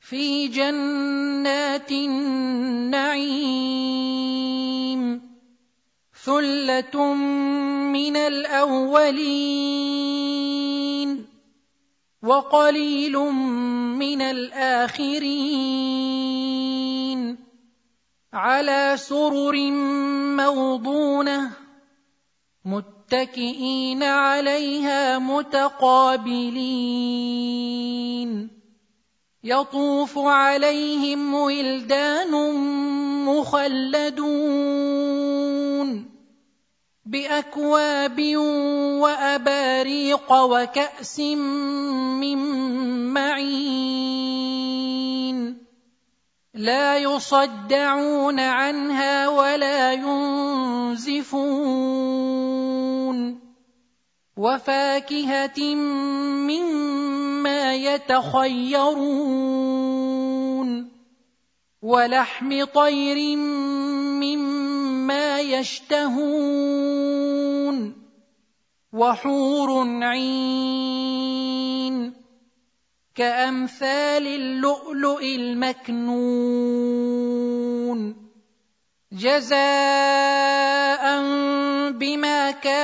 في جنات النعيم ثلة من الأولين وقليل من الآخرين على سرر موضونة متكئين عليها متقابلين يطوف عليهم ولدان مخلدون بأكواب وأباريق وكأس من معين لا يصدعون عنها ولا ينزفون وفاكهة مما يتخيرون ولحم طير مما يشتهون وحور عين كأمثال اللؤلؤ المكنون جزاء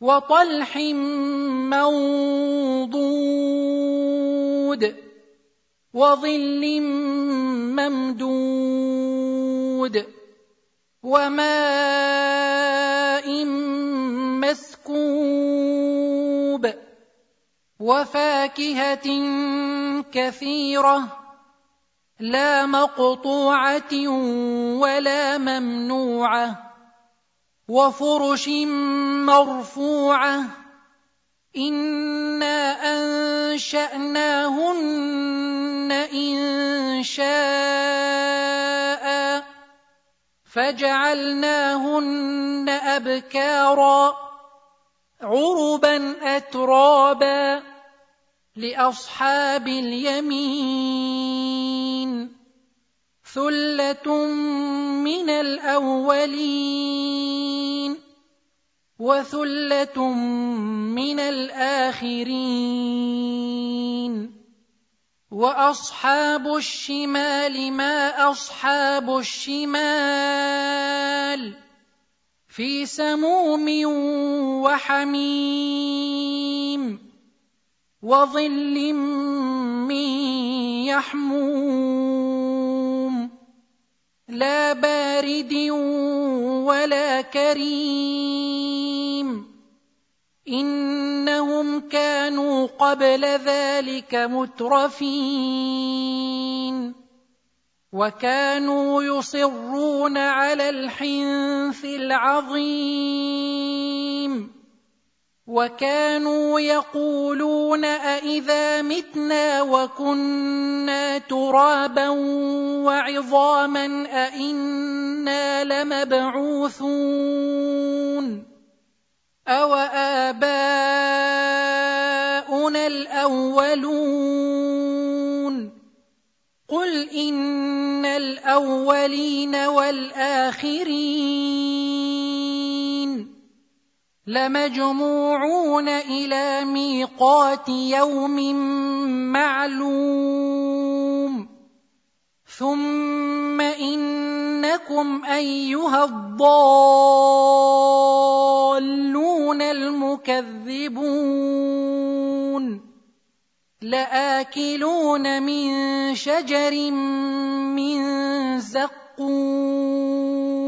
وطلح منضود وظل ممدود وماء مسكوب وفاكهة كثيرة لا مقطوعة ولا ممنوعة وفرش مرفوعة إنا أنشأناهن إن شاء فجعلناهن أبكارا عربا أترابا لأصحاب اليمين ثلة من الأولين وثلة من الآخرين. وأصحاب الشمال ما أصحاب الشمال في سموم وحميم وظل من يحموم. لا بارد ولا كريم. إنهم كانوا قبل ذلك مترفين. وكانوا يصرون على الحنث العظيم. وكانوا يقولون أإذا متنا وكنا ترابا وعظاما أإنا لمبعوثون أو آباؤنا الأولون قل إن الأولين والآخرين لمجموعون إلى ميقات يوم معلوم. ثم إنكم أيها الضالون المكذبون. لآكلون من شجر من زقوم.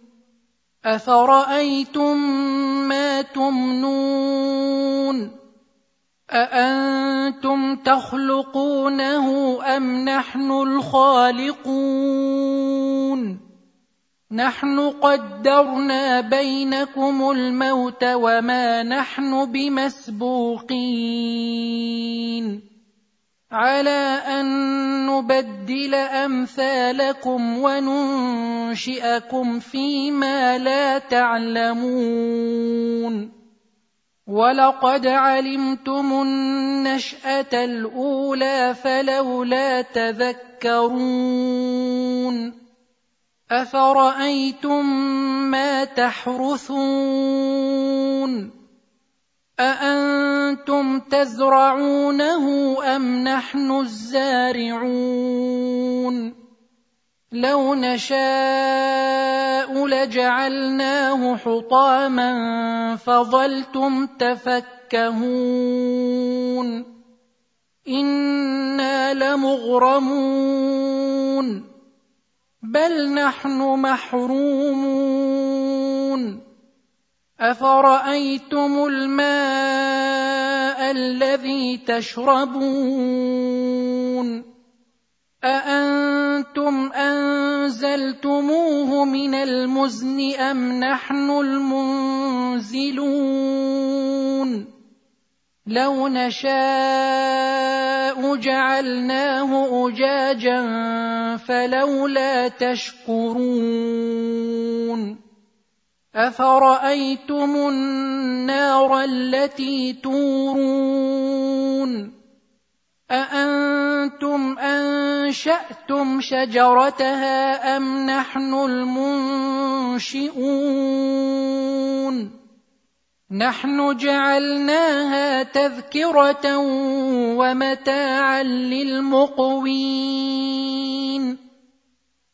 افرايتم ما تمنون؟ اانتم تخلقونه ام نحن الخالقون؟ نحن قدرنا بينكم الموت وما نحن بمسبوقين. على أن نبدل أمثالكم وننشئكم فيما لا تعلمون. ولقد علمتم النشأة الأولى فلولا تذكرون. أفرأيتم ما تحرثون؟ أأنتم تزرعونه أم نحن الزارعون لو نشاء لجعلناه حطاما فظلتم تفكهون إنا لمغرمون بل نحن محرومون أفرأيتم الماء الذي تشربون أأنتم أنزلتموه من المزن أم نحن المنزلون لو نشاء جعلناه أجاجا فلولا تشكرون افرايتم النار التي تورون اانتم انشاتم شجرتها ام نحن المنشئون نحن جعلناها تذكره ومتاعا للمقوين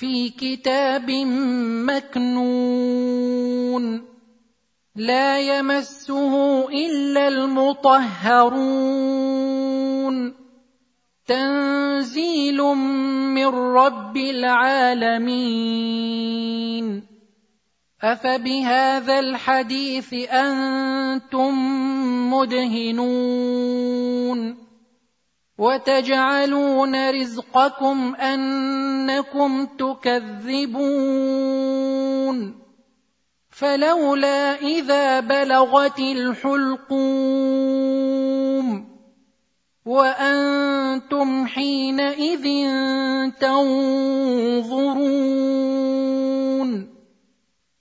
في كتاب مكنون لا يمسه إلا المطهرون. تنزيل من رب العالمين. أفبهذا الحديث أنتم مدهنون. وتجعلون رزقكم أنكم تكذبون فلولا إذا بلغت الحلقوم وأنتم حينئذ تنظرون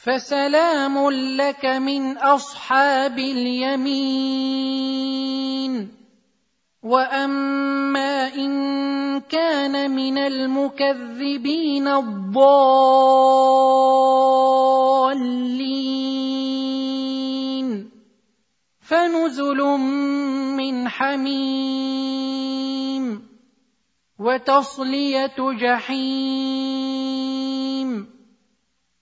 فسلام لك من اصحاب اليمين واما ان كان من المكذبين الضالين فنزل من حميم وتصليه جحيم